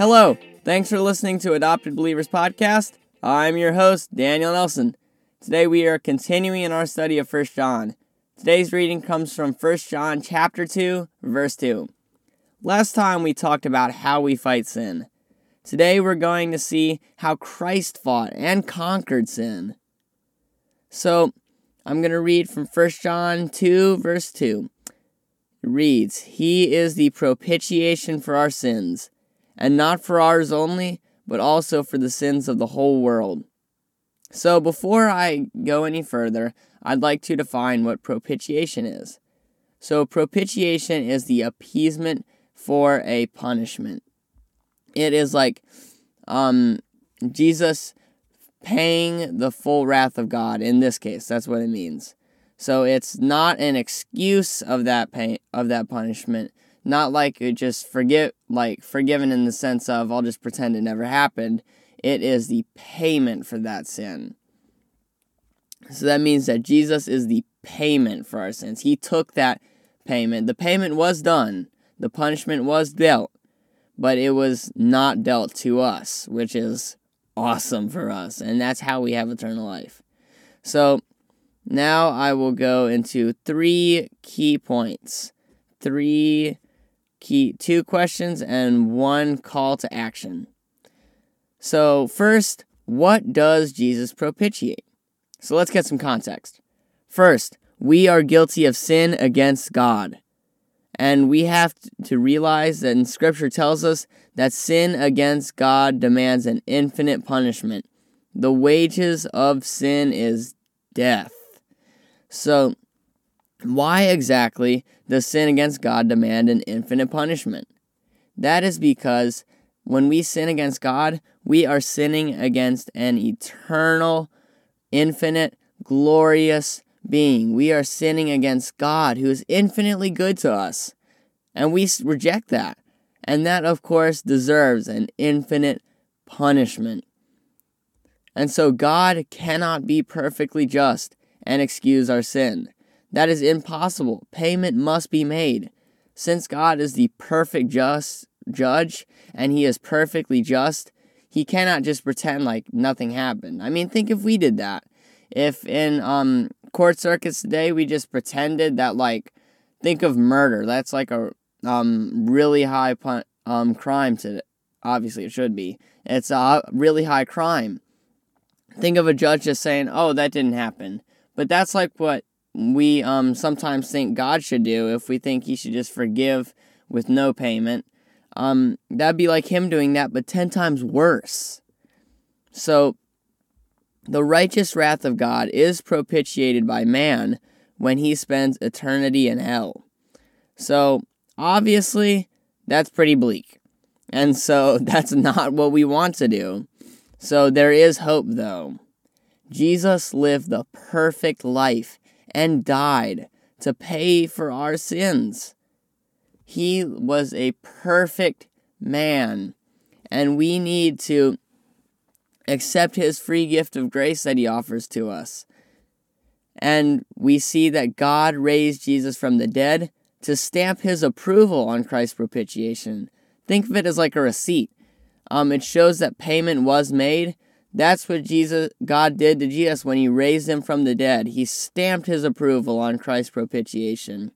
Hello, thanks for listening to Adopted Believers Podcast. I'm your host, Daniel Nelson. Today we are continuing in our study of 1 John. Today's reading comes from 1 John chapter 2, verse 2. Last time we talked about how we fight sin. Today we're going to see how Christ fought and conquered sin. So, I'm going to read from 1 John 2, verse 2. It reads, He is the propitiation for our sins, and not for ours only, but also for the sins of the whole world. So, before I go any further, I'd like to define what propitiation is. So, propitiation is the appeasement for a punishment. It is like um, Jesus paying the full wrath of God in this case. That's what it means. So it's not an excuse of that pain of that punishment. Not like just forget, like forgiven in the sense of I'll just pretend it never happened. It is the payment for that sin. So that means that Jesus is the payment for our sins. He took that payment. The payment was done. The punishment was dealt. But it was not dealt to us, which is awesome for us. And that's how we have eternal life. So now I will go into three key points. Three key, two questions and one call to action. So, first, what does Jesus propitiate? So let's get some context. First, we are guilty of sin against God. And we have to realize that in Scripture tells us that sin against God demands an infinite punishment. The wages of sin is death. So, why exactly does sin against God demand an infinite punishment? That is because when we sin against God, we are sinning against an eternal, infinite, glorious, being. We are sinning against God, who is infinitely good to us. And we reject that. And that, of course, deserves an infinite punishment. And so God cannot be perfectly just and excuse our sin. That is impossible. Payment must be made. Since God is the perfect just judge and he is perfectly just, he cannot just pretend like nothing happened. I mean, think if we did that. If in um court circuits today, we just pretended that, like, think of murder. That's like a um, really high pun- um, crime to obviously it should be. It's a really high crime. Think of a judge just saying, "Oh, that didn't happen," but that's like what we um, sometimes think God should do if we think He should just forgive with no payment. Um, that'd be like Him doing that, but ten times worse. So the righteous wrath of God is propitiated by man when he spends eternity in hell. So, obviously, that's pretty bleak. And so, that's not what we want to do. So, there is hope, though. Jesus lived the perfect life and died to pay for our sins. He was a perfect man, and we need to accept his free gift of grace that he offers to us. And we see that God raised Jesus from the dead to stamp his approval on Christ's propitiation. Think of it as like a receipt. Um, it shows that payment was made. That's what Jesus God did to Jesus when he raised him from the dead. He stamped his approval on Christ's propitiation.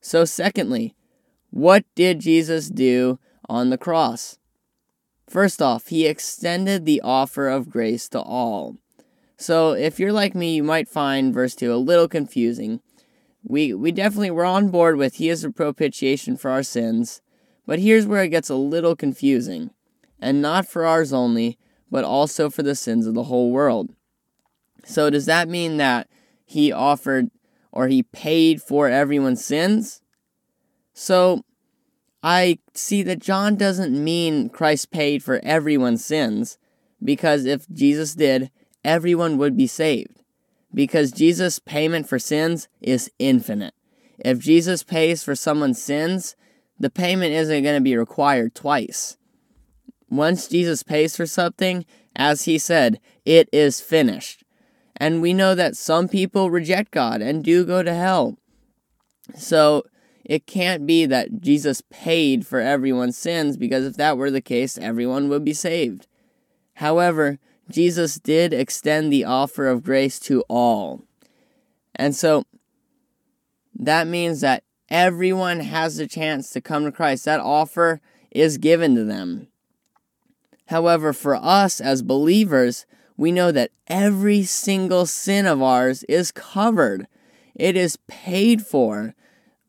So secondly, what did Jesus do on the cross? First off, he extended the offer of grace to all. So if you're like me, you might find verse 2 a little confusing. We we definitely we're on board with he is a propitiation for our sins, but here's where it gets a little confusing. And not for ours only, but also for the sins of the whole world. So does that mean that he offered or he paid for everyone's sins? So I see that John doesn't mean Christ paid for everyone's sins, because if Jesus did, everyone would be saved. Because Jesus' payment for sins is infinite. If Jesus pays for someone's sins, the payment isn't going to be required twice. Once Jesus pays for something, as he said, it is finished. And we know that some people reject God and do go to hell. So It can't be that Jesus paid for everyone's sins because if that were the case, everyone would be saved. However, Jesus did extend the offer of grace to all. And so that means that everyone has a chance to come to Christ. That offer is given to them. However, for us as believers, we know that every single sin of ours is covered. It is paid for.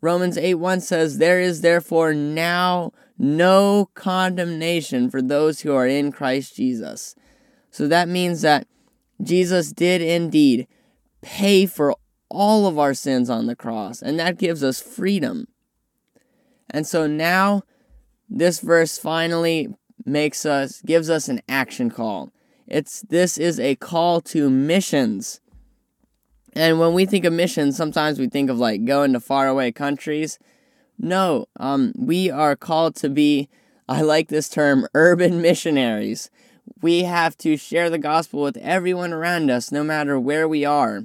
Romans 8 1 says, There is therefore now no condemnation for those who are in Christ Jesus. So that means that Jesus did indeed pay for all of our sins on the cross, and that gives us freedom. And so now this verse finally makes us gives us an action call. It's this is a call to missions. And when we think of missions, sometimes we think of like going to faraway countries. No, um, we are called to be, I like this term, urban missionaries. We have to share the gospel with everyone around us, no matter where we are.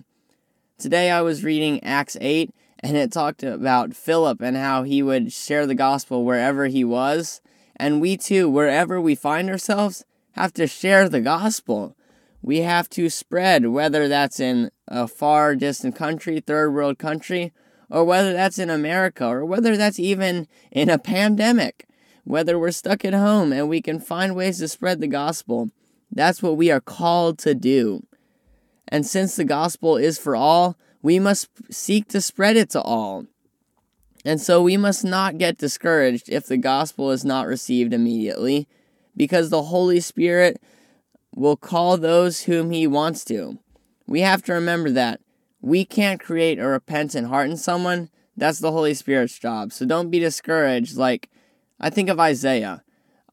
Today I was reading Acts 8, and it talked about Philip and how he would share the gospel wherever he was. And we too, wherever we find ourselves, have to share the gospel. We have to spread, whether that's in a far distant country, third world country, or whether that's in America, or whether that's even in a pandemic, whether we're stuck at home and we can find ways to spread the gospel. That's what we are called to do. And since the gospel is for all, we must seek to spread it to all. And so we must not get discouraged if the gospel is not received immediately, because the Holy Spirit will call those whom He wants to. We have to remember that. We can't create a repentant heart in someone. That's the Holy Spirit's job. So don't be discouraged. Like, I think of Isaiah.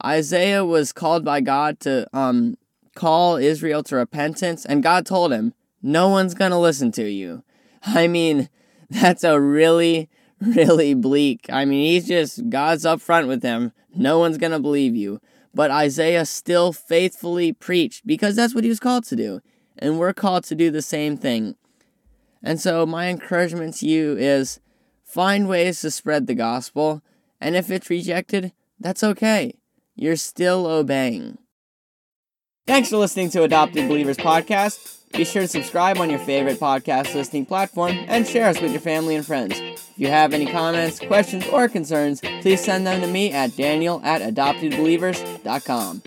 Isaiah was called by God to um, call Israel to repentance, and God told him, No one's going to listen to you. I mean, that's a really, really bleak. I mean, he's just, God's upfront with him. No one's going to believe you. But Isaiah still faithfully preached because that's what he was called to do. And we're called to do the same thing. And so, my encouragement to you is find ways to spread the gospel. And if it's rejected, that's okay. You're still obeying. Thanks for listening to Adopted Believers Podcast. Be sure to subscribe on your favorite podcast listening platform and share us with your family and friends. If you have any comments, questions, or concerns, please send them to me at daniel at adoptedbelievers.com.